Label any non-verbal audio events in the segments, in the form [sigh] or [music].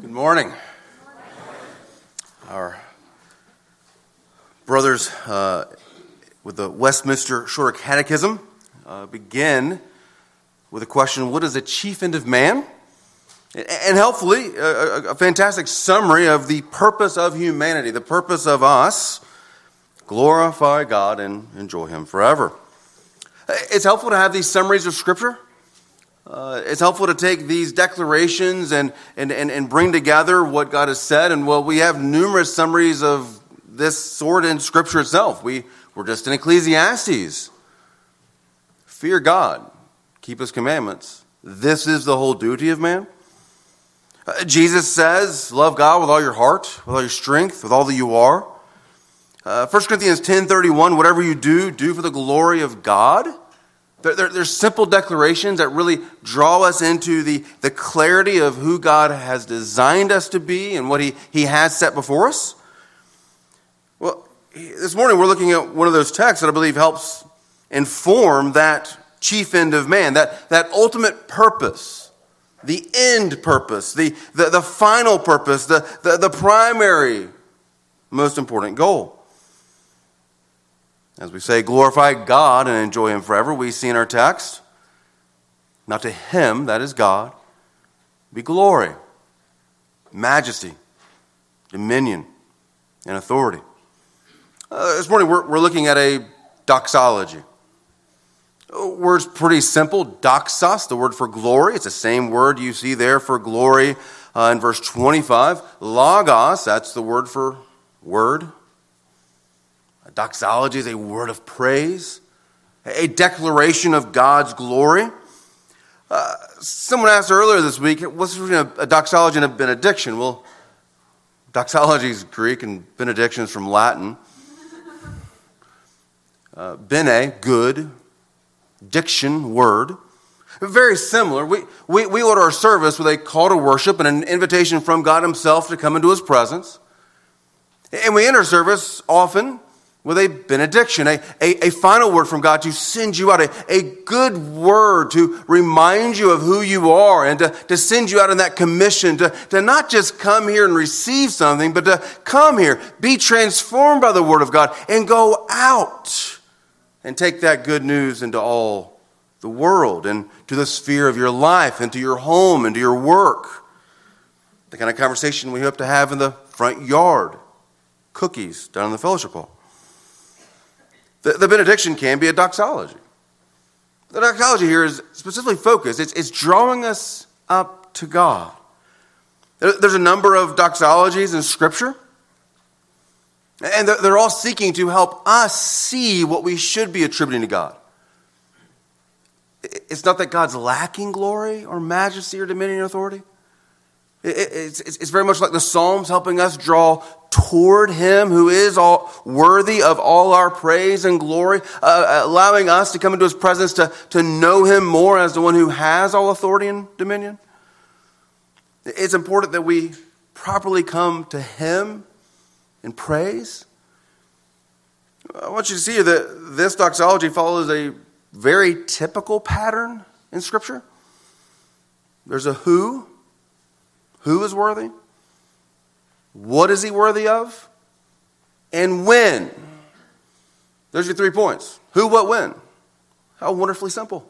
Good morning. Our brothers uh, with the Westminster Shorter Catechism uh, begin with a question What is the chief end of man? And helpfully, a, a fantastic summary of the purpose of humanity, the purpose of us glorify God and enjoy Him forever. It's helpful to have these summaries of Scripture uh, it's helpful to take these declarations and, and, and, and bring together what God has said. And well, we have numerous summaries of this sort in Scripture itself. We, we're just in Ecclesiastes. Fear God, keep His commandments. This is the whole duty of man. Uh, Jesus says, Love God with all your heart, with all your strength, with all that you are. Uh, 1 Corinthians 10 31, whatever you do, do for the glory of God. They're, they're, simple declarations that really draw us into the, the clarity of who God has designed us to be and what He, he has set before us. Well, this morning we're looking at one of those texts that I believe helps inform that chief end of man, that, that ultimate purpose, the end purpose, the, the, the final purpose, the, the, the primary, most important goal. As we say, glorify God and enjoy Him forever, we see in our text, not to Him, that is God, be glory, majesty, dominion, and authority. Uh, this morning we're, we're looking at a doxology. Word's pretty simple. Doxos, the word for glory. It's the same word you see there for glory uh, in verse 25. Logos, that's the word for word. Doxology is a word of praise, a declaration of God's glory. Uh, someone asked earlier this week, what's a, a doxology and a benediction? Well, doxology is Greek and benediction is from Latin. Uh, bene, good, diction, word. Very similar. We, we, we order our service with a call to worship and an invitation from God Himself to come into His presence. And we enter service often with a benediction, a, a, a, final word from God to send you out, a, a good word to remind you of who you are and to, to send you out in that commission to, to not just come here and receive something, but to come here, be transformed by the word of God, and go out and take that good news into all the world and to the sphere of your life and to your home and to your work. The kind of conversation we hope to have in the front yard, cookies down in the fellowship hall. The, the benediction can be a doxology. The doxology here is specifically focused, it's, it's drawing us up to God. There, there's a number of doxologies in Scripture, and they're, all seeking to help us see what we should be attributing to God. It's not that God's lacking glory or majesty or dominion and authority. It's, it's very much like the Psalms helping us draw toward Him who is all worthy of all our praise and glory, uh, allowing us to come into His presence to, to know Him more as the one who has all authority and dominion. It's important that we properly come to Him in praise. I want you to see that this doxology follows a very typical pattern in Scripture. There's a who, who is worthy? What is he worthy of? And when? There's your three points who, what, when. How wonderfully simple.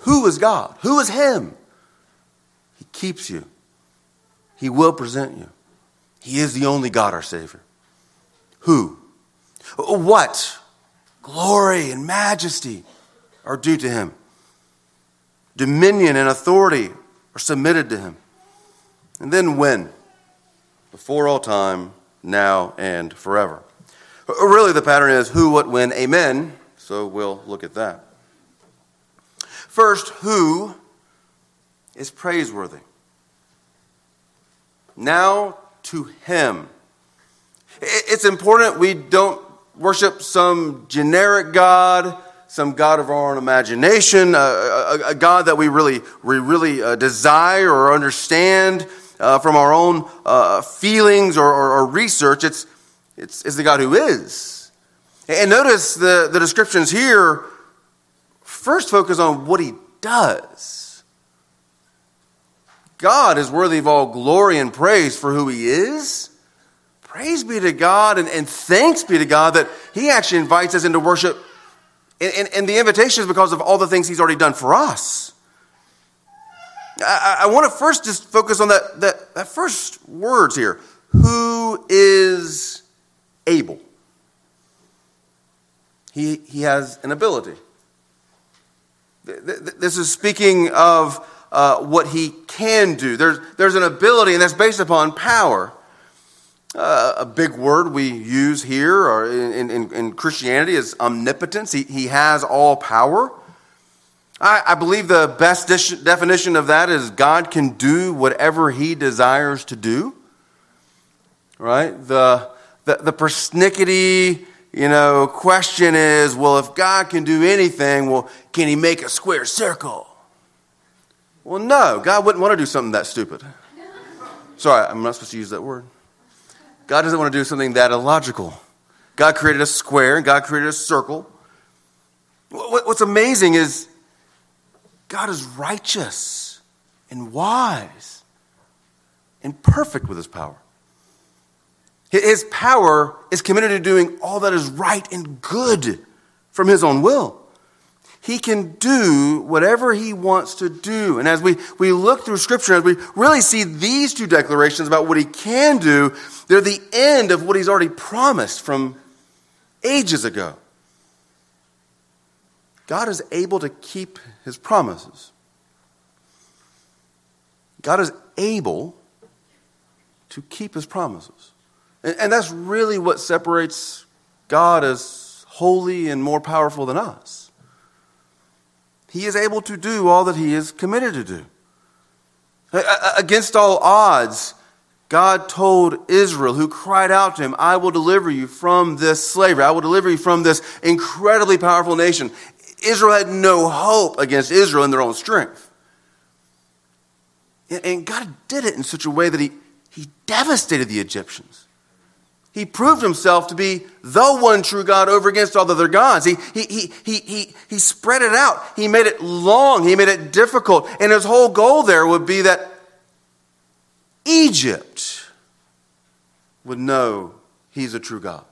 Who is God? Who is Him? He keeps you, He will present you. He is the only God, our Savior. Who? What? Glory and majesty are due to Him. Dominion and authority are submitted to Him. And then when? Before all time, now and forever. Really, the pattern is who, what, when, amen. So we'll look at that. First, who is praiseworthy? Now to him. It's important we don't worship some generic God some God of our own imagination, a, a, a God that we really, we really uh, desire or understand uh, from our own uh, feelings or, or, or, research. It's, it's, it's the God who is. And notice the, the descriptions here first focus on what he does. God is worthy of all glory and praise for who he is. Praise be to God and, and thanks be to God that he actually invites us into worship. And, and, and the invitation is because of all the things he's already done for us. I, I want to first just focus on that, that, that first words here. Who is able? He, he has an ability. This is speaking of uh, what he can do. There's, there's an ability, and that's based upon power. Uh, a big word we use here or in, in, in Christianity is omnipotence. He, he has all power. I, I believe the best definition of that is God can do whatever he desires to do. Right? The, the, the persnickety, you know, question is well, if God can do anything, well, can he make a square circle? Well, no, God wouldn't want to do something that stupid. Sorry, I'm not supposed to use that word. God doesn't want to do something that illogical. God created a square and God created a circle. What's amazing is God is righteous and wise and perfect with his power. His power is committed to doing all that is right and good from his own will. He can do whatever he wants to do. And as we, we look through Scripture, as we really see these two declarations about what he can do, they're the end of what he's already promised from ages ago. God is able to keep his promises. God is able to keep his promises. And, and that's really what separates God as holy and more powerful than us he is able to do all that he is committed to do. Against all odds, God told Israel, who cried out to him, I will deliver you from this slavery. I will deliver you from this incredibly powerful nation. Israel had no hope against Israel in their own strength. And God did it in such a way that he, he devastated the Egyptians. He proved himself to be the one true God over against all the other gods. He, he, he, he, he, he spread it out. He made it long. He made it difficult. And his whole goal there would be that Egypt would know he's a true God.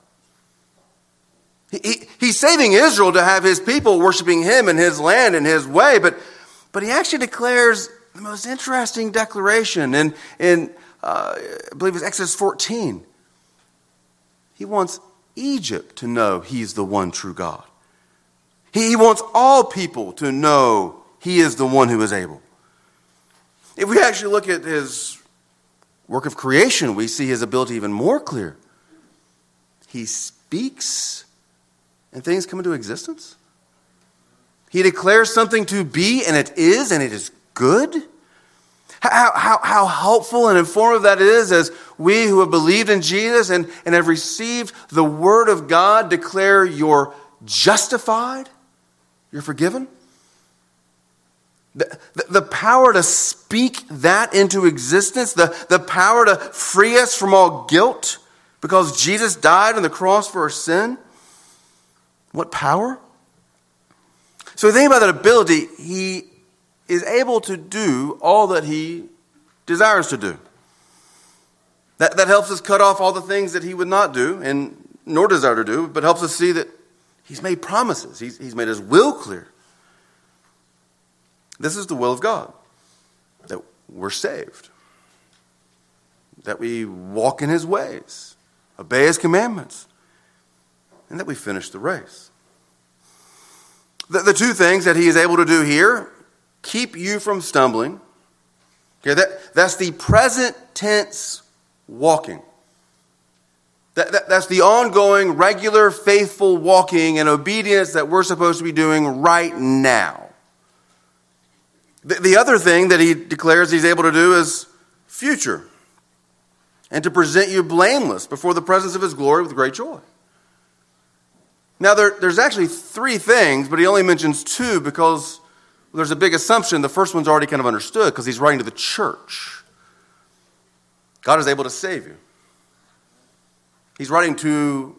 He, he, he's saving Israel to have his people worshiping him in his land and his way, but, but he actually declares the most interesting declaration in, in uh, I believe it's Exodus 14. He wants Egypt to know he's the one true God. He wants all people to know he is the one who is able. If we actually look at his work of creation, we see his ability even more clear. He speaks and things come into existence. He declares something to be and it is and it is good. How, how, how helpful and informative that is as we who have believed in Jesus and, and have received the Word of God declare you're justified, you're forgiven. The, the, the, power to speak that into existence, the, the power to free us from all guilt because Jesus died on the cross for our sin. What power? So, think about that ability. He is able to do all that he desires to do. That, that helps us cut off all the things that he would not do and nor desire to do, but helps us see that he's made promises. He's, he's made his will clear. This is the will of God that we're saved, that we walk in his ways, obey his commandments, and that we finish the race. The, the two things that he is able to do here keep you from stumbling. Okay, that, that's the present tense walking. That, that, that's the ongoing, regular, faithful walking and obedience that we're supposed to be doing right now. The, the other thing that he declares he's able to do is future and to present you blameless before the presence of his glory with great joy. Now, there, there's actually three things, but he only mentions two because there's a big assumption. The first one's already kind of understood because he's writing to the church. God is able to save you. He's writing to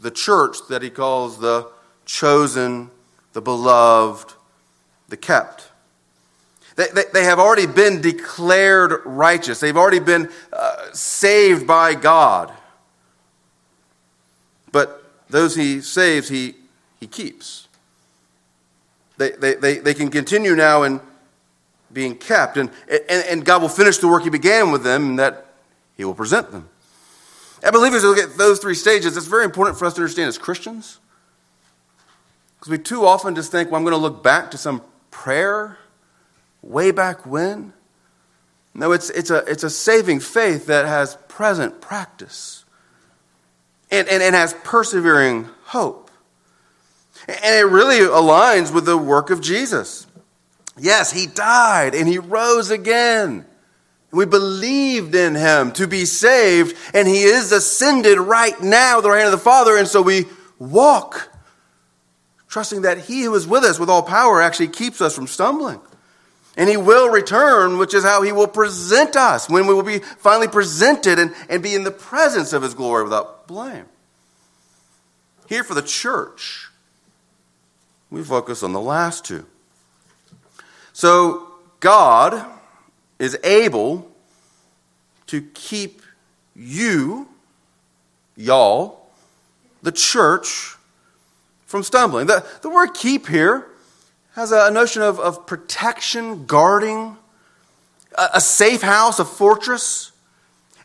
the church that he calls the chosen, the beloved, the kept. They, they, they have already been declared righteous. They've already been uh, saved by God. Those he saves, he, he keeps. They, they, they, they can continue now in being kept, and, and, and God will finish the work he began with them, and that he will present them. I believe as we look at those three stages, it's very important for us to understand as Christians. Because we too often just think, well, I'm going to look back to some prayer way back when. No, it's, it's, a, it's a saving faith that has present practice and, and, and has persevering hope. And it really aligns with the work of Jesus. Yes, he died and he rose again. We believed in him to be saved, and he is ascended right now, the right hand of the Father, and so we walk, trusting that he who is with us with all power actually keeps us from stumbling. And he will return, which is how he will present us when we will be finally presented and, and be in the presence of his glory without blame. Here for the church, we focus on the last two. So, God is able to keep you, y'all, the church, from stumbling. The, the word keep here has a notion of, of protection, guarding, a, a safe house, a fortress.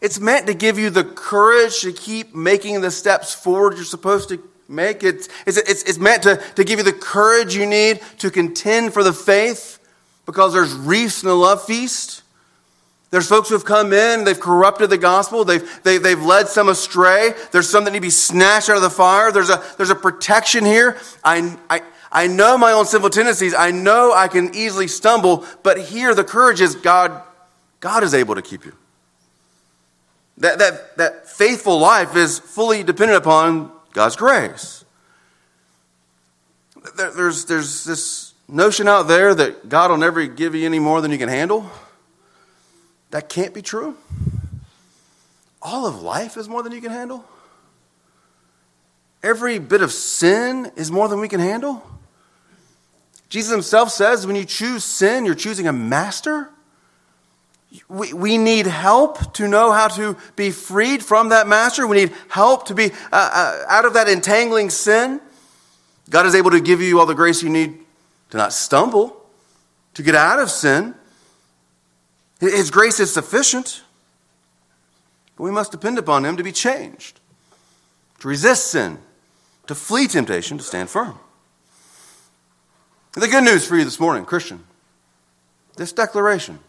It's meant to give you the courage to keep making the steps forward you're supposed to make. It's, it's, it's, it's meant to, to give you the courage you need to contend for the faith because there's reefs in the love feast. There's folks who have come in, they've corrupted the gospel, they've, they, have they have led some astray. There's some that need to be snatched out of the fire. There's a, there's a protection here. I, I, I know my own sinful tendencies. I know I can easily stumble, but here the courage is God, God is able to keep you. That, that, that faithful life is fully dependent upon God's grace. There, there's, there's this notion out there that God will never give you any more than you can handle. That can't be true. All of life is more than you can handle. Every bit of sin is more than we can handle. Jesus himself says when you choose sin, you're choosing a master. We, we need help to know how to be freed from that master. We need help to be uh, uh, out of that entangling sin. God is able to give you all the grace you need to not stumble, to get out of sin. His grace is sufficient, but we must depend upon Him to be changed, to resist sin, to flee temptation, to stand firm. The good news for you this morning, Christian, this declaration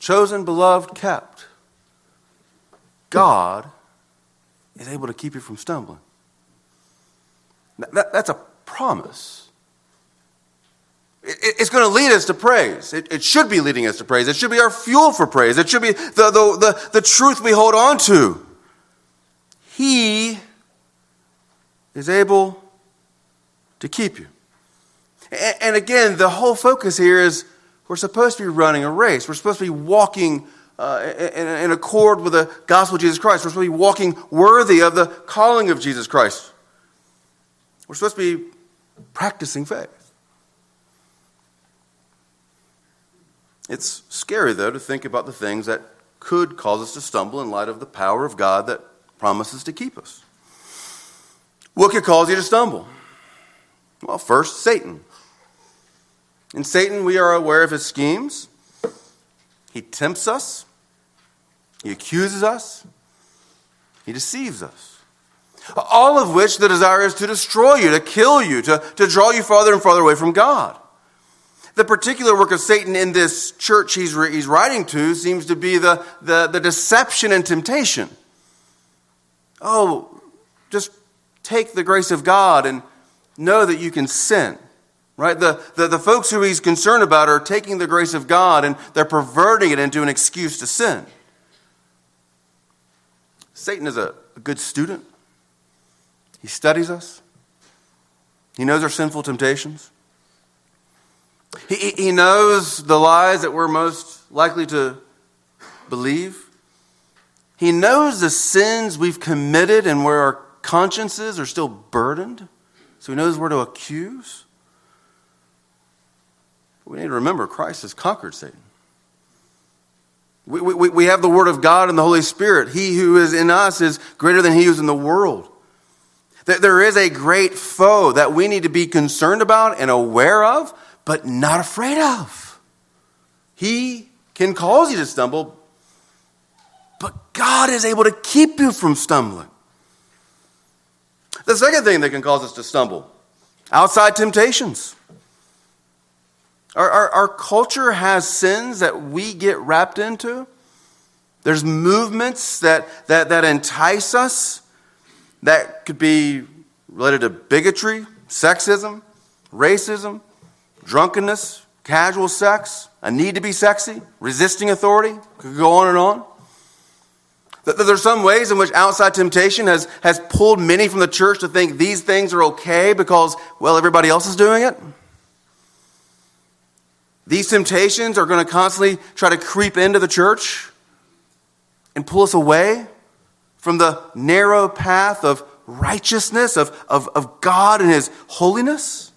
chosen, beloved, kept. God is able to keep you from stumbling. That, that's a promise. It, it's going to lead us to praise. It, it, should be leading us to praise. It should be our fuel for praise. It should be the, the, the, the truth we hold on to. He is able to keep you. And again, the whole focus here is we're supposed to be running a race. We're supposed to be walking uh, in, in accord with the gospel of Jesus Christ. We're supposed to be walking worthy of the calling of Jesus Christ. We're supposed to be practicing faith. It's scary, though, to think about the things that could cause us to stumble in light of the power of God that promises to keep us. What could cause you to stumble? Well, first, Satan. In Satan, we are aware of his schemes. He tempts us, he accuses us, he deceives us. All of which the desire is to destroy you, to kill you, to, to draw you farther and farther away from God. The particular work of Satan in this church he's, he's writing to seems to be the, the, the deception and temptation. Oh, just take the grace of God and know that you can sin. Right? The, the, the folks who he's concerned about are taking the grace of God and they're perverting it into an excuse to sin. Satan is a, a good student. He studies us. He knows our sinful temptations. He, he knows the lies that we're most likely to believe. He knows the sins we've committed and where our consciences are still burdened. So he knows where to accuse. We need to remember Christ has conquered Satan. We, we, we have the Word of God and the Holy Spirit. He who is in us is greater than he who's in the world. There is a great foe that we need to be concerned about and aware of, but not afraid of. He can cause you to stumble, but God is able to keep you from stumbling. The second thing that can cause us to stumble outside temptations. Our, our, our, culture has sins that we get wrapped into. There's movements that, that, that entice us that could be related to bigotry, sexism, racism, drunkenness, casual sex, a need to be sexy, resisting authority. Could go on and on. There's some ways in which outside temptation has, has pulled many from the church to think these things are okay because, well, everybody else is doing it. These temptations are going to constantly try to creep into the church and pull us away from the narrow path of righteousness, of, of, of God and His holiness.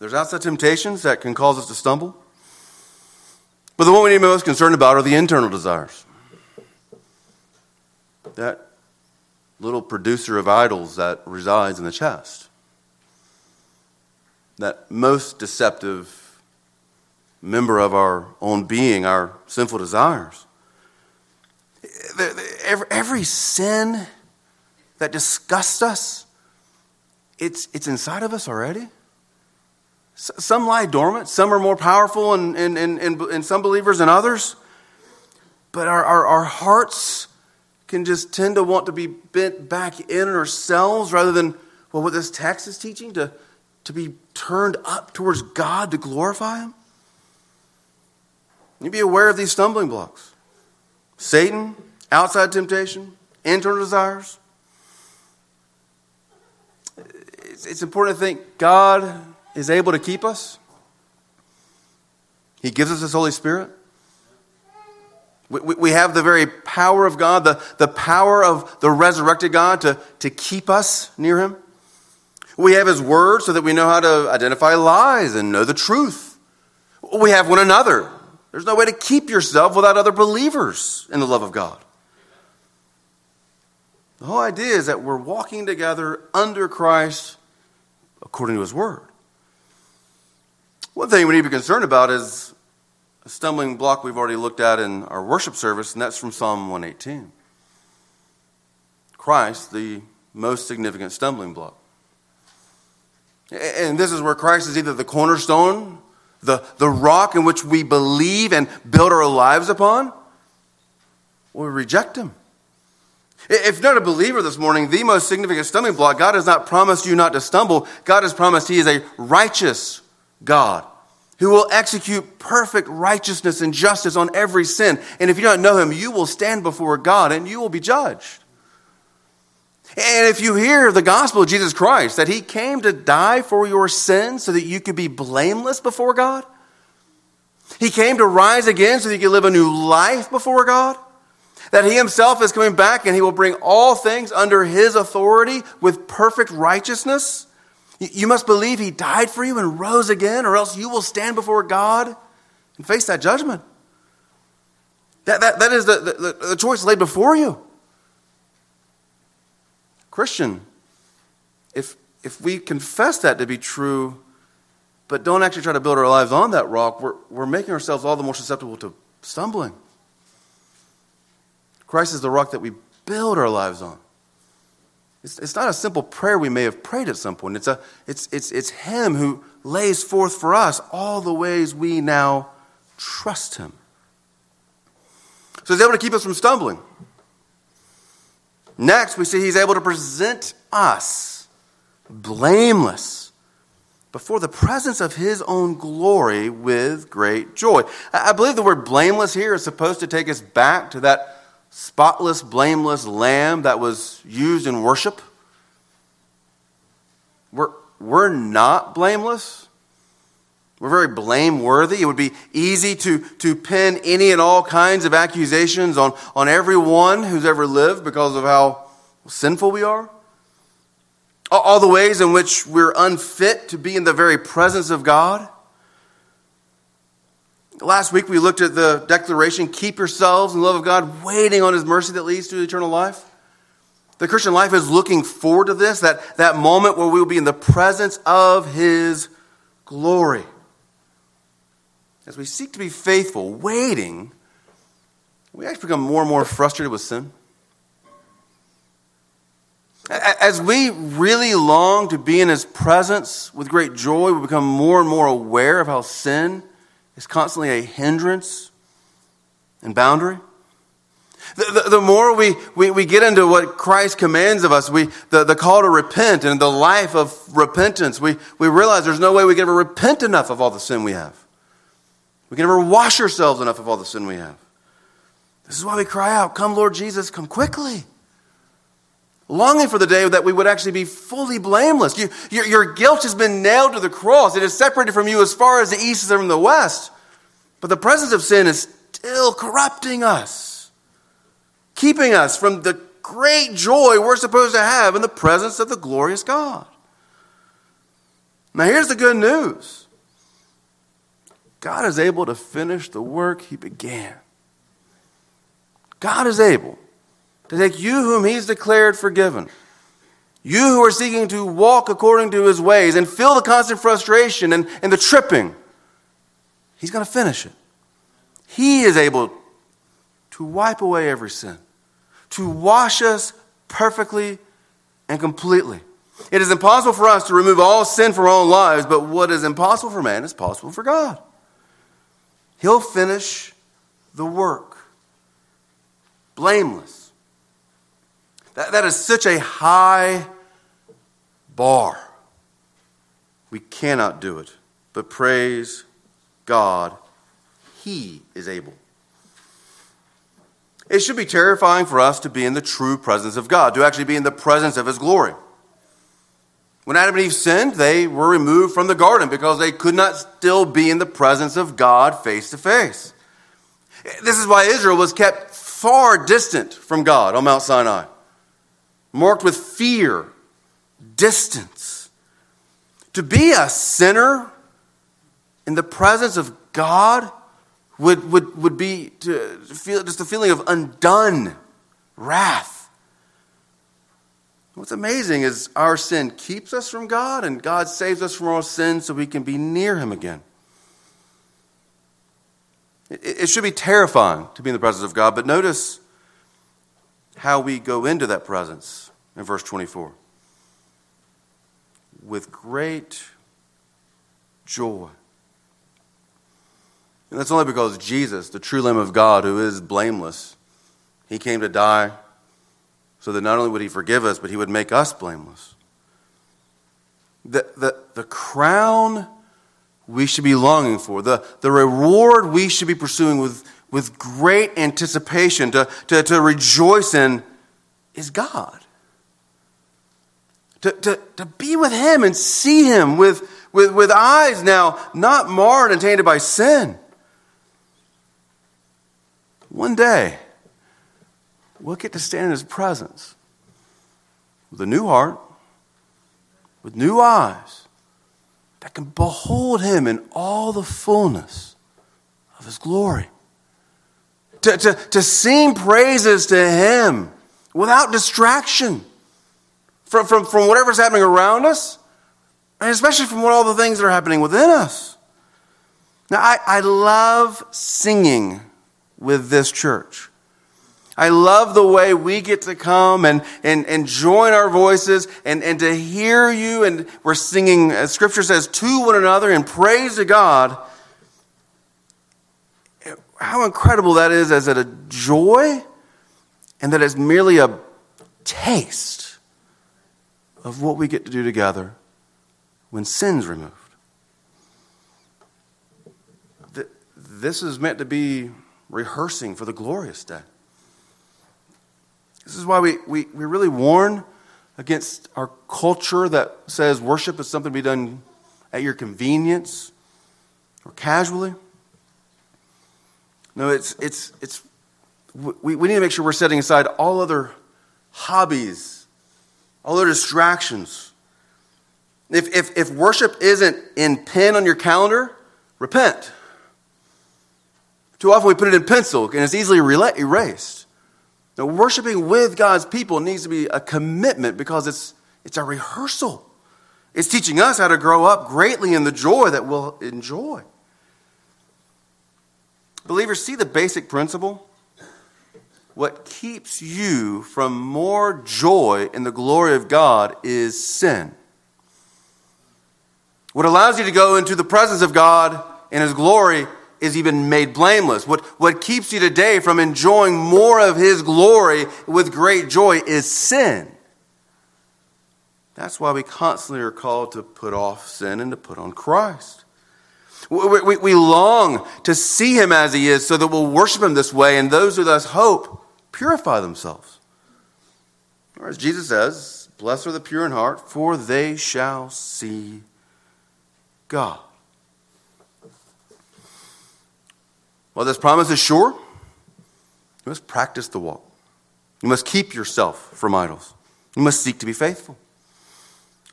There's outside temptations that can cause us to stumble. But the one we need to be most concerned about are the internal desires. That little producer of idols that resides in the chest that most deceptive member of our own being, our sinful desires. Every sin that disgusts us, it's, it's inside of us already. Some lie dormant, some are more powerful in, in, in, in, some believers than others. But our, our, our hearts can just tend to want to be bent back in ourselves rather than, well, what this text is teaching, to, to be turned up towards God to glorify Him? You be aware of these stumbling blocks Satan, outside temptation, internal desires. It's important to think God is able to keep us. He gives us His Holy Spirit. We, have the very power of God, the, the power of the resurrected God to, to keep us near Him. We have His Word so that we know how to identify lies and know the truth. We have one another. There's no way to keep yourself without other believers in the love of God. The whole idea is that we're walking together under Christ according to His Word. One thing we need to be concerned about is a stumbling block we've already looked at in our worship service, and that's from Psalm 118. Christ, the most significant stumbling block. And this is where Christ is either the cornerstone, the, the rock in which we believe and build our lives upon, or we reject him. If you're not a believer this morning, the most significant stumbling block, God has not promised you not to stumble. God has promised He is a righteous God who will execute perfect righteousness and justice on every sin. And if you don't know Him, you will stand before God and you will be judged. And if you hear the gospel of Jesus Christ, that he came to die for your sins so that you could be blameless before God, he came to rise again so that you could live a new life before God, that he himself is coming back and he will bring all things under his authority with perfect righteousness. You must believe he died for you and rose again, or else you will stand before God and face that judgment. That, that, that is the, the, the choice laid before you. Christian, if, if we confess that to be true, but don't actually try to build our lives on that rock, we're, we're making ourselves all the more susceptible to stumbling. Christ is the rock that we build our lives on. It's, it's not a simple prayer we may have prayed at some point. It's, a, it's, it's, it's Him who lays forth for us all the ways we now trust Him. So He's able to keep us from stumbling. Next, we see he's able to present us blameless before the presence of his own glory with great joy. I believe the word blameless here is supposed to take us back to that spotless, blameless lamb that was used in worship. We're, we're not blameless. We're very blameworthy. It would be easy to, to pin any and all kinds of accusations on, on everyone who's ever lived because of how sinful we are. all the ways in which we're unfit to be in the very presence of God. Last week we looked at the declaration keep yourselves in the love of God, waiting on His mercy that leads to eternal life. The Christian life is looking forward to this, that, that moment where we will be in the presence of His glory. As we seek to be faithful, waiting, we actually become more and more frustrated with sin. As we really long to be in His presence with great joy, we become more and more aware of how sin is constantly a hindrance and boundary. The, the, the, more we, we, we get into what Christ commands of us, we, the, the call to repent and the life of repentance, we, we realize there's no way we can ever repent enough of all the sin we have. We can never wash ourselves enough of all the sin we have. This is why we cry out, Come, Lord Jesus, come quickly. Longing for the day that we would actually be fully blameless. You, your, your guilt has been nailed to the cross. It is separated from you as far as the east is from the west. But the presence of sin is still corrupting us, keeping us from the great joy we're supposed to have in the presence of the glorious God. Now, here's the good news God is able to finish the work He began. God is able to take you whom He's declared forgiven, you who are seeking to walk according to His ways and feel the constant frustration and, and the tripping, He's going to finish it. He is able to wipe away every sin, to wash us perfectly and completely. It is impossible for us to remove all sin from our own lives, but what is impossible for man is possible for God. He'll finish the work. Blameless. That, that is such a high bar. We cannot do it. But praise God, He is able. It should be terrifying for us to be in the true presence of God, to actually be in the presence of His glory. When Adam and Eve sinned, they were removed from the garden because they could not still be in the presence of God face to face. This is why Israel was kept far distant from God on Mount Sinai, marked with fear, distance. To be a sinner in the presence of God would, would, would be to feel just a feeling of undone wrath What's amazing is our sin keeps us from God, and God saves us from our sin so we can be near Him again. It should be terrifying to be in the presence of God, but notice how we go into that presence in verse 24 with great joy. And that's only because Jesus, the true Lamb of God, who is blameless, he came to die so that not only would he forgive us, but he would make us blameless. The, the, the crown we should be longing for, the, the reward we should be pursuing with, with great anticipation, to, to, to rejoice in, is God. To, to, to be with Him and see Him with, with, with eyes now not marred and tainted by sin. One day, we'll get to stand in His presence with a new heart, with new eyes, that can behold Him in all the fullness of His glory. To, to, to sing praises to Him without distraction from, from, from whatever's happening around us, and especially from what all the things that are happening within us. Now, I, I love singing with this church. I love the way we get to come and, and, and join our voices and, and to hear you. And we're singing, as scripture says, to one another in praise to God. How incredible that is as a joy and that it's merely a taste of what we get to do together when sin's removed. This is meant to be rehearsing for the glorious day. This is why we, we, we really warn against our culture that says worship is something to be done at your convenience or casually. No, it's, it's, it's, we, we need to make sure we're setting aside all other hobbies, all other distractions, If, if, if worship isn't in pen on your calendar, repent. Too often we put it in pencil and it's easily erased. Now, worshiping with God's people needs to be a commitment because it's, it's a rehearsal. It's teaching us how to grow up greatly in the joy that we'll enjoy. Believers, see the basic principle? What keeps you from more joy in the glory of God is sin. What allows you to go into the presence of God in His glory is even made blameless. What, what keeps you today from enjoying more of His glory with great joy is sin. That's why we constantly are called to put off sin and to put on Christ. We, we, we long to see Him as He is so that we'll worship Him this way, and those who thus hope purify themselves. Or as Jesus says, Blessed are the pure in heart, for they shall see God. Well, this promise is sure. You must practice the walk. You must keep yourself from idols. You must seek to be faithful.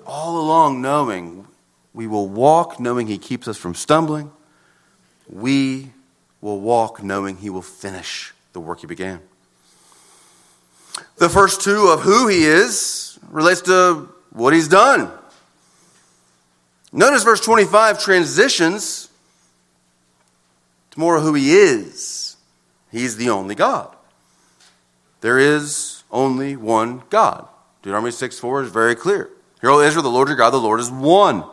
All along, knowing we will walk, knowing He keeps us from stumbling. We will walk, knowing He will finish the work He began. The first two of who He is relates to what He's done. Notice verse 25 transitions to more who he is. He's the only God. There is only one God. Deuteronomy 6 4 is very clear. Hear, O Israel, the Lord your God, the Lord is one.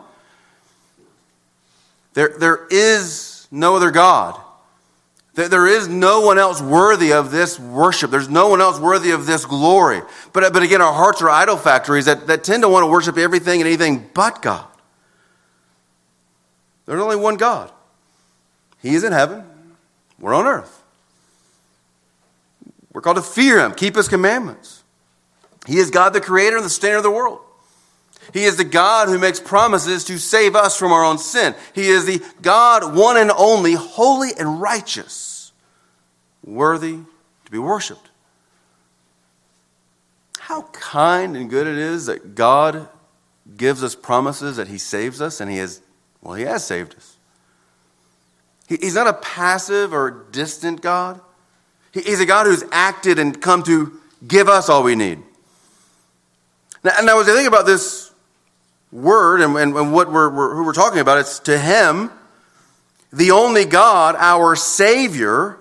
There, there is no other God. There, there is no one else worthy of this worship. There's no one else worthy of this glory. But, but again, our hearts are idol factories that, that tend to want to worship everything and anything but God. There's only one God. He is in heaven, we're on earth. We're called to fear Him, keep His commandments. He is God, the creator and the sustainer of the world. He is the God who makes promises to save us from our own sin. He is the God, one and only, holy and righteous, worthy to be worshiped. How kind and good it is that God gives us promises that He saves us and He has well, He has saved us. He's not a passive or distant God. He's a God who's acted and come to give us all we need. Now, now as I think about this word and, and, and what we're, we're, who we're talking about, it's to Him, the only God, our Savior,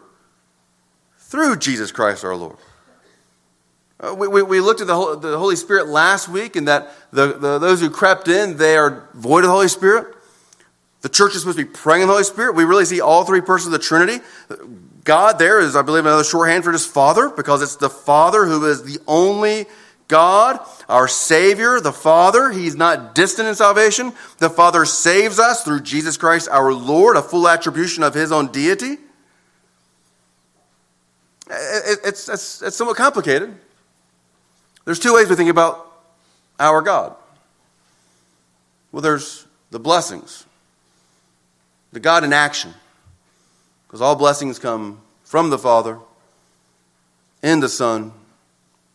through Jesus Christ our Lord. Uh, we, we, we, looked at the, the Holy Spirit last week, and that the, the, those who crept in, they are void of the Holy Spirit. The church is supposed to be praying in the Holy Spirit. We really see all three persons of the Trinity. God there is, I believe, another shorthand for just Father, because it's the Father who is the only God, our Savior, the Father. He's not distant in salvation. The Father saves us through Jesus Christ our Lord, a full attribution of His own deity. It's, it's, it's somewhat complicated. There's two ways we think about our God. Well, there's the blessings the God in action. Because all blessings come from the Father, and the Son,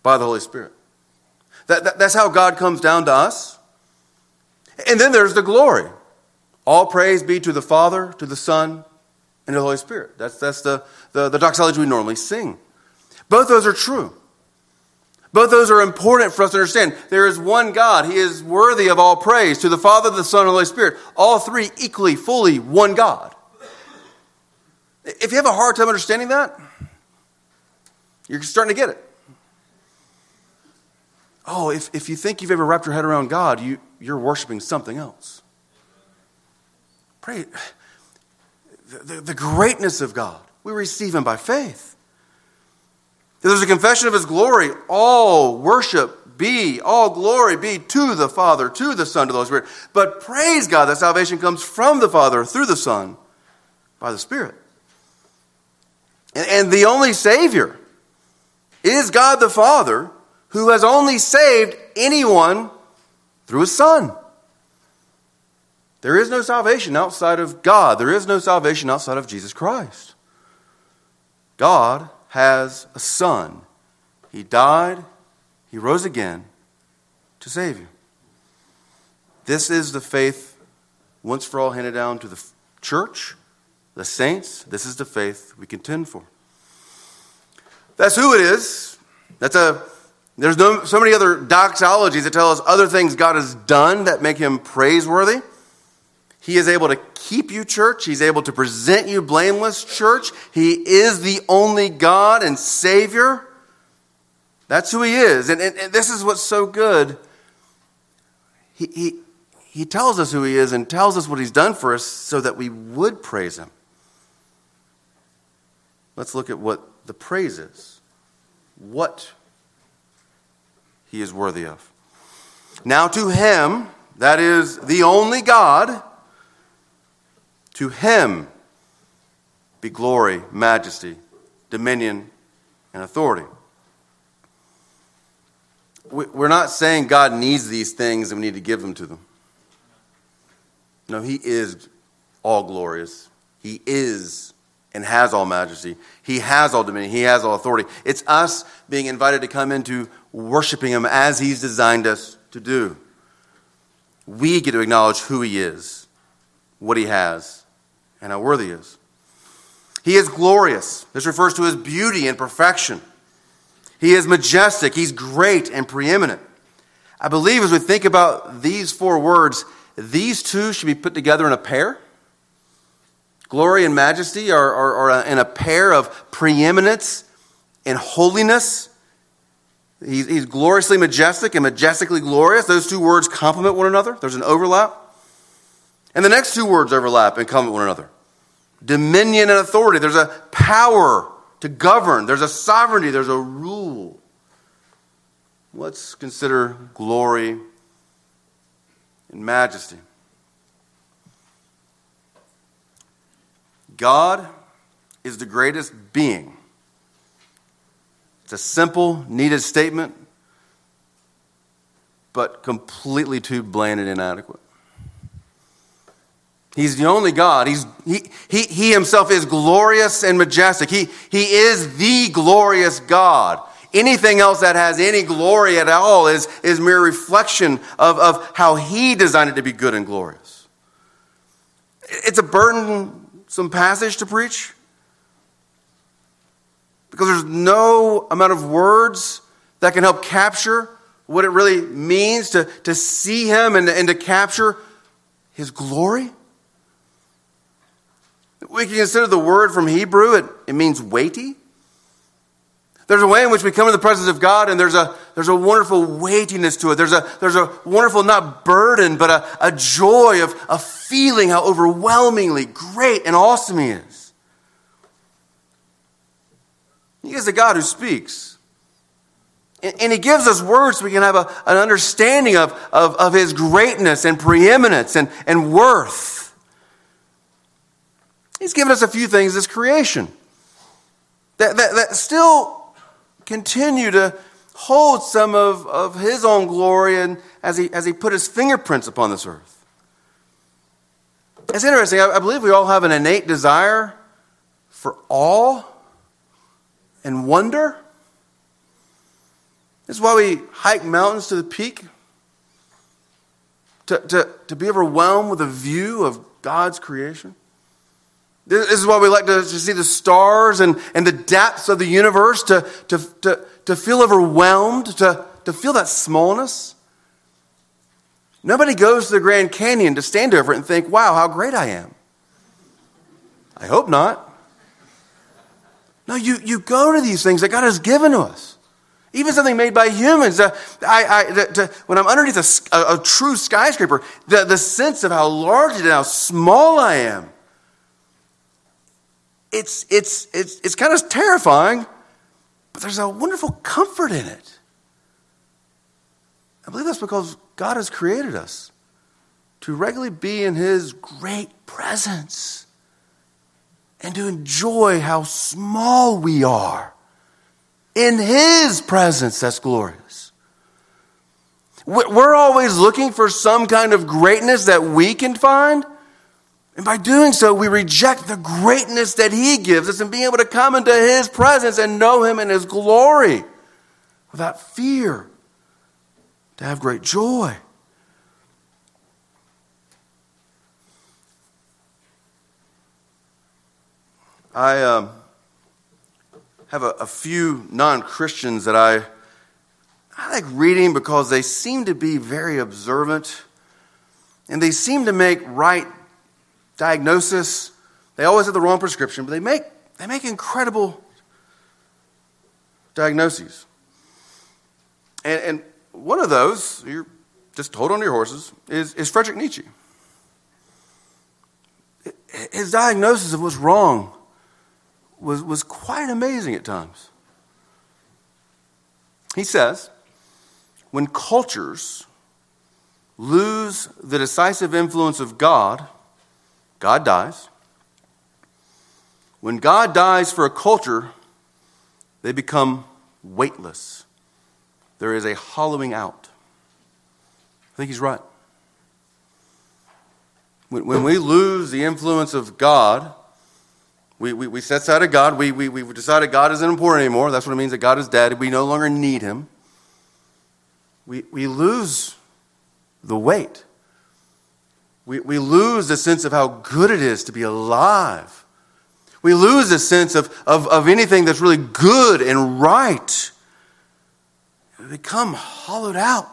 by the Holy Spirit. That, that, that's how God comes down to us. And then there's the glory. All praise be to the Father, to the Son, and to the Holy Spirit. That's, that's the, the, the doxology we normally sing. Both those are true. Both those are important for us to understand. There is one God. He is worthy of all praise to the Father, the Son, and the Holy Spirit. All three equally, fully one God. If you have a hard time understanding that, you're starting to get it. Oh, if, if you think you've ever wrapped your head around God, you, you're worshiping something else. Pray. The, the, the greatness of God, we receive Him by faith. There's a confession of his glory. All worship be, all glory be to the Father, to the Son, to the Holy Spirit. But praise God that salvation comes from the Father through the Son by the Spirit. And, and the only Savior is God the Father who has only saved anyone through his Son. There is no salvation outside of God. There is no salvation outside of Jesus Christ. God has a son. He died, he rose again to save you. This is the faith once for all handed down to the church, the saints. This is the faith we contend for. That's who it is. That's a there's no, so many other doxologies that tell us other things God has done that make him praiseworthy. He is able to keep you, church. He's able to present you blameless, church. He is the only God and Savior. That's who He is. And, and, and this is what's so good. He, he, he tells us who He is and tells us what He's done for us so that we would praise Him. Let's look at what the praise is. What He is worthy of. Now, to Him, that is the only God, to Him be glory, majesty, dominion, and authority we're not saying God needs these things and we need to give them to them. No, He is all glorious. He is and has all majesty. He has all dominion. He has all authority. It's us being invited to come into worshiping Him as He's designed us to do. We get to acknowledge who He is, what He has, and how worthy He is. He is glorious. This refers to His beauty and perfection. He is majestic, he's great and preeminent. I believe as we think about these four words, these two should be put together in a pair. Glory and majesty are, are, are in a pair of preeminence and holiness. He's, he's gloriously majestic and majestically glorious. Those two words complement one another. There's an overlap. And the next two words overlap and come at one another dominion and authority. There's a power to govern, there's a sovereignty, there's a rule. Let's consider glory and majesty. God is the greatest being. It's a simple, needed statement, but completely too bland and inadequate. He's the only God. He's, he, he, he himself is glorious and majestic. He, he is the glorious God. Anything else that has any glory at all is, is mere reflection of, of how he designed it to be good and glorious. It's a burdensome passage to preach because there's no amount of words that can help capture what it really means to, to see him and, and to capture his glory. We can consider the word from Hebrew, it, it means weighty. There's a way in which we come to the presence of God, and there's a, there's a wonderful weightiness to it. There's a, there's a wonderful, not burden, but a, a joy of, of feeling how overwhelmingly great and awesome He is. He is a God who speaks. And, and He gives us words so we can have a, an understanding of, of, of His greatness and preeminence and, and worth. He's given us a few things as creation that, that, that still continue to hold some of, of his own glory and as he, as he put his fingerprints upon this earth. It's interesting. I, I believe we all have an innate desire for awe and wonder. This is why we hike mountains to the peak. To, to, to be overwhelmed with a view of God's creation. This is why we like to, to see the stars and, and the depths of the universe, to, to, to, to feel overwhelmed, to, to feel that smallness. Nobody goes to the Grand Canyon to stand over it and think, wow, how great I am. I hope not. No, you, you go to these things that God has given to us. Even something made by humans. Uh, I, I, to, when I'm underneath a, a, a true skyscraper, the, the sense of how large and how small I am it's, it's, it's, it's kind of terrifying, but there's a wonderful comfort in it. I believe that's because God has created us to regularly be in His great presence and to enjoy how small we are in His presence that's glorious. We're always looking for some kind of greatness that we can find. And by doing so, we reject the greatness that He gives us and being able to come into His presence and know Him in His glory without fear, to have great joy. I um, have a, a few non Christians that I, I like reading because they seem to be very observant and they seem to make right diagnosis. They always have the wrong prescription, but they make, they make incredible diagnoses. And, and one of those, you're just hold on to your horses, is, is Frederick Nietzsche. His diagnosis of what's wrong was, was quite amazing at times. He says, when cultures lose the decisive influence of God, God dies. When God dies for a culture, they become weightless. There is a hollowing out. I think he's right. When, when we lose the influence of God, we, we, we set aside God. We, we, we decided God isn't important anymore. That's what it means that God is dead. We no longer need him. We, we lose the weight. We, we lose the sense of how good it is to be alive. We lose the sense of, of, of anything that's really good and right. We become hollowed out.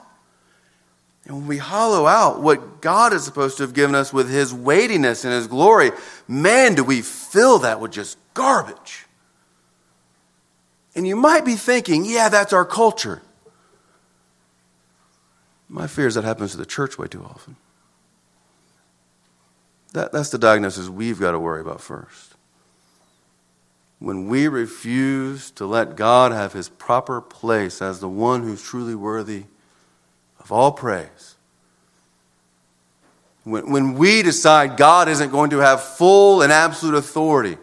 And when we hollow out what God is supposed to have given us with His weightiness and His glory, man, do we fill that with just garbage. And you might be thinking, yeah, that's our culture. My fear is that happens to the church way too often. That, that's the diagnosis we've got to worry about first. When we refuse to let God have his proper place as the one who's truly worthy of all praise, when, when we decide God isn't going to have full and absolute authority,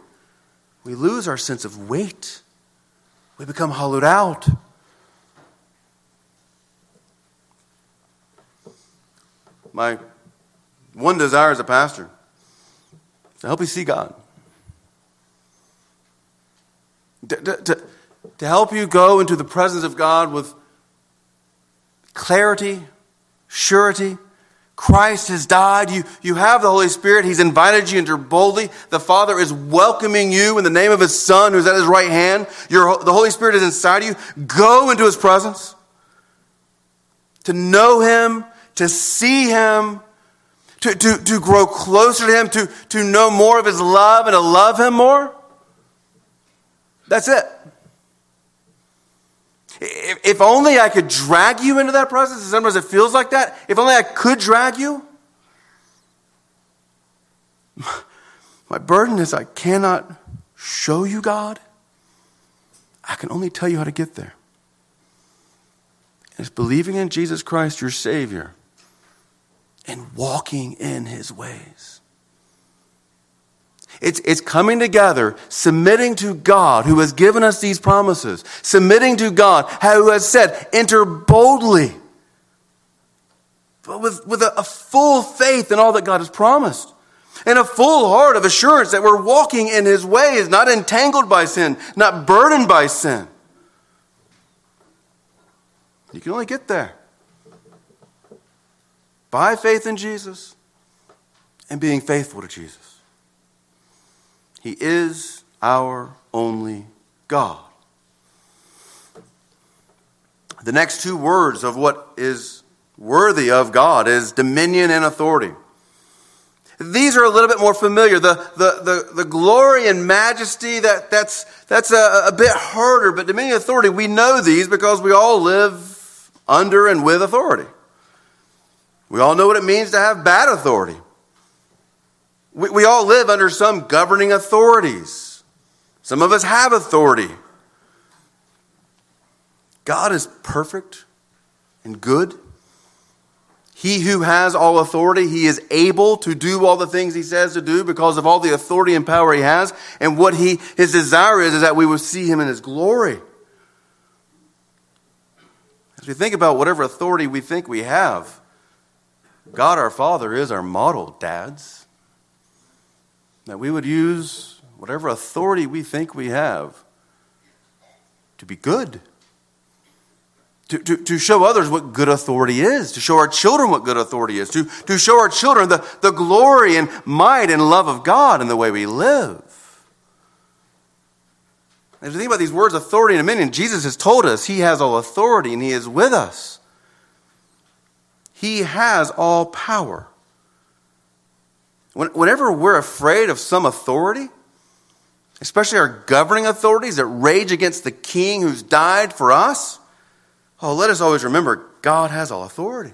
we lose our sense of weight. We become hollowed out. My one desire as a pastor to help you see God. To, to, to help you go into the presence of God with clarity, surety. Christ has died. You, you have the Holy Spirit. He's invited you into boldly. The Father is welcoming you in the name of His Son who's at His right hand. Your, the Holy Spirit is inside you. Go into His presence to know Him, to see Him, to, to, to grow closer to Him, to, to know more of His love and to love Him more. That's it. If only I could drag you into that process, sometimes it feels like that. If only I could drag you. [laughs] My burden is I cannot show you God. I can only tell you how to get there. It's believing in Jesus Christ, your Savior, and walking in His ways. It's, it's coming together, submitting to God who has given us these promises, submitting to God who has said, enter boldly, but with, with a, a full faith in all that God has promised. And a full heart of assurance that we're walking in His ways, not entangled by sin, not burdened by sin. You can only get there by faith in Jesus and being faithful to Jesus. He is our only God. The next two words of what is worthy of God is dominion and authority. These are a little bit more familiar. The, the, the, the glory and majesty, that, that's, that's a, a bit harder, but dominion and authority, we know these because we all live under and with authority. We all know what it means to have bad authority. We, we all live under some governing authorities. Some of us have authority. God is perfect and good. He who has all authority, he is able to do all the things he says to do because of all the authority and power he has. And what he, his desire is, is that we will see him in his glory. As we think about whatever authority we think we have, God our Father is our model, dads. That we would use whatever authority we think we have to be good. To, to, to show others what good authority is, to show our children what good authority is, to, to show our children the, the glory and might and love of God in the way we live. As we think about these words, authority and dominion, Jesus has told us he has all authority and he is with us. He has all power. Whenever we're afraid of some authority, especially our governing authorities that rage against the king who's died for us, oh, let us always remember God has all authority.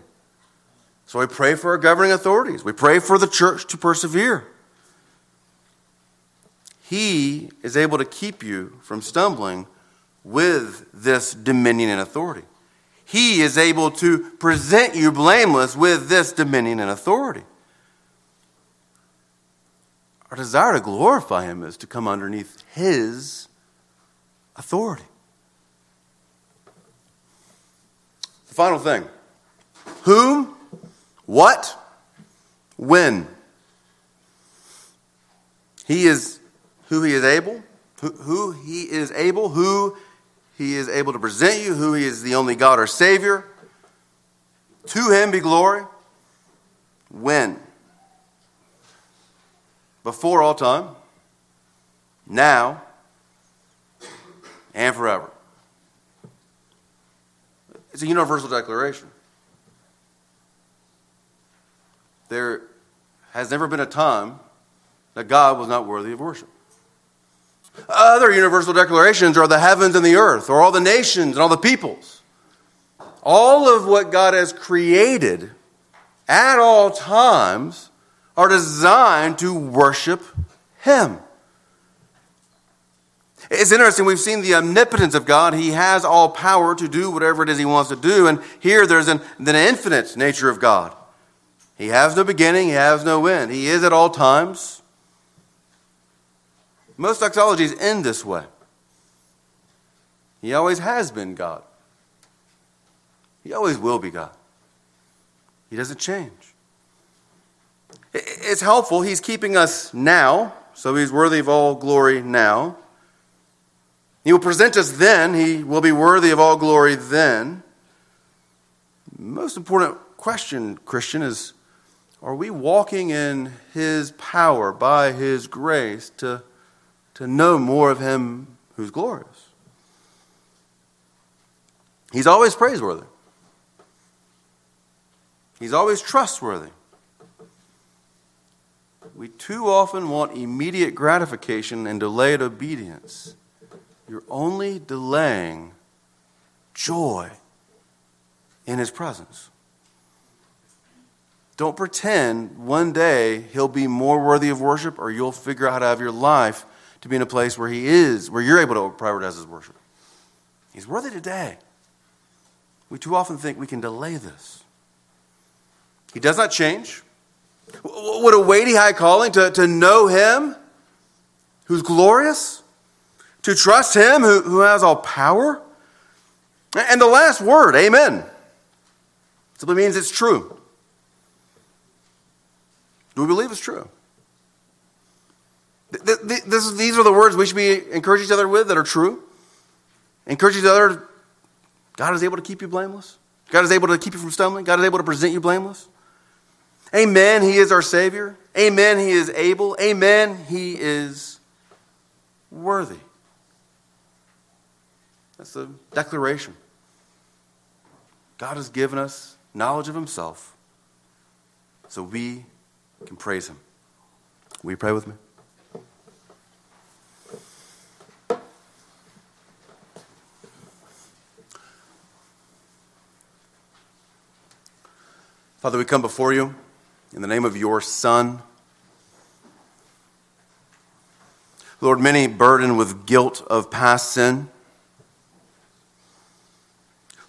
So we pray for our governing authorities. We pray for the church to persevere. He is able to keep you from stumbling with this dominion and authority. He is able to present you blameless with this dominion and authority. Our desire to glorify Him is to come underneath His authority. The final thing whom, what, when. He is who He is able, who, who He is able, who He is able to present you, who He is the only God or Savior. To Him be glory. When? before all time, now, and forever. It's a universal declaration. There has never been a time that God was not worthy of worship. Other universal declarations are the heavens and the earth, or all the nations and all the peoples. All of what God has created at all times are designed to worship Him. It's interesting, we've seen the omnipotence of God. He has all power to do whatever it is He wants to do. And here there's an, an infinite nature of God. He has no beginning, He has no end. He is at all times. Most doxologies end this way. He always has been God. He always will be God. He doesn't change. It's helpful. He's keeping us now, so he's worthy of all glory now. He will present us then. He will be worthy of all glory then. Most important question, Christian, is are we walking in his power by his grace to, to know more of him who's glorious? He's always praiseworthy. He's always trustworthy. We too often want immediate gratification and delayed obedience. You're only delaying joy in His presence. Don't pretend one day He'll be more worthy of worship or you'll figure out how to have your life to be in a place where He is, where you're able to prioritize His worship. He's worthy today. We too often think we can delay this. He does not change. What a weighty high calling to, to know Him who's glorious, to trust Him who, who has all power. And the last word, amen, simply means it's true. Do we believe it's true? This, these are the words we should be encouraging each other with that are true. Encourage each other. God is able to keep you blameless. God is able to keep you from stumbling. God is able to present you blameless. Amen, He is our Savior. Amen, He is able. Amen, He is worthy. That's the declaration. God has given us knowledge of Himself so we can praise Him. Will you pray with me? Father, we come before you in the name of your Son. Lord, many burdened with guilt of past sin.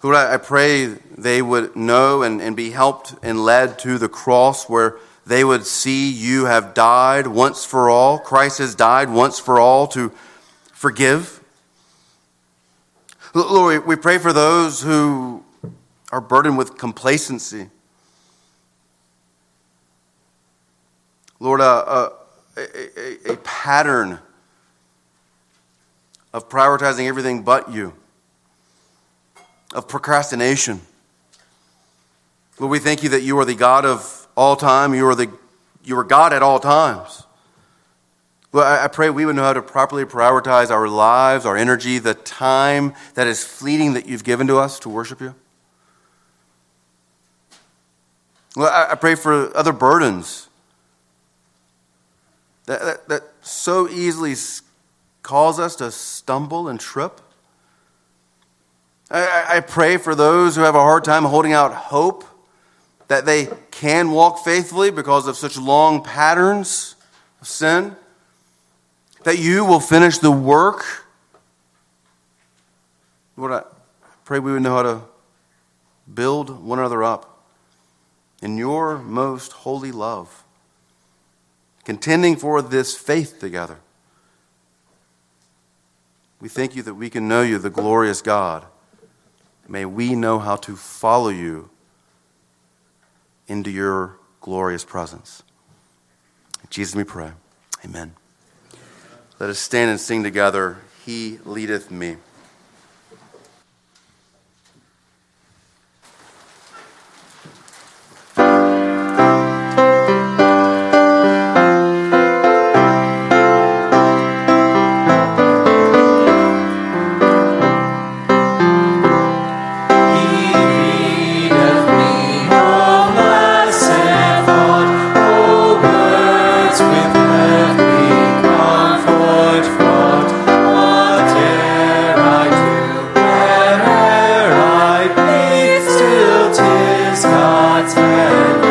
Lord, I, pray they would know and, and be helped and led to the cross where they would see you have died once for all. Christ has died once for all to forgive. Lord, we pray for those who are burdened with complacency Lord, a, a, a pattern of prioritizing everything but you, of procrastination. Lord, we thank you that you are the God of all time. You are, the, you are God at all times. Well, I pray we would know how to properly prioritize our lives, our energy, the time that is fleeting that you've given to us to worship you. Well, I pray for other burdens that, that, that so easily cause us to stumble and trip. I, I pray for those who have a hard time holding out hope that they can walk faithfully because of such long patterns of sin that you will finish the work. Lord, I pray we would know how to build one another up in your most holy love, contending for this faith together. We thank you that we can know you, the glorious God. May we know how to follow you into your glorious presence. In Jesus, we pray. Amen. Let us stand and sing together. He leadeth me.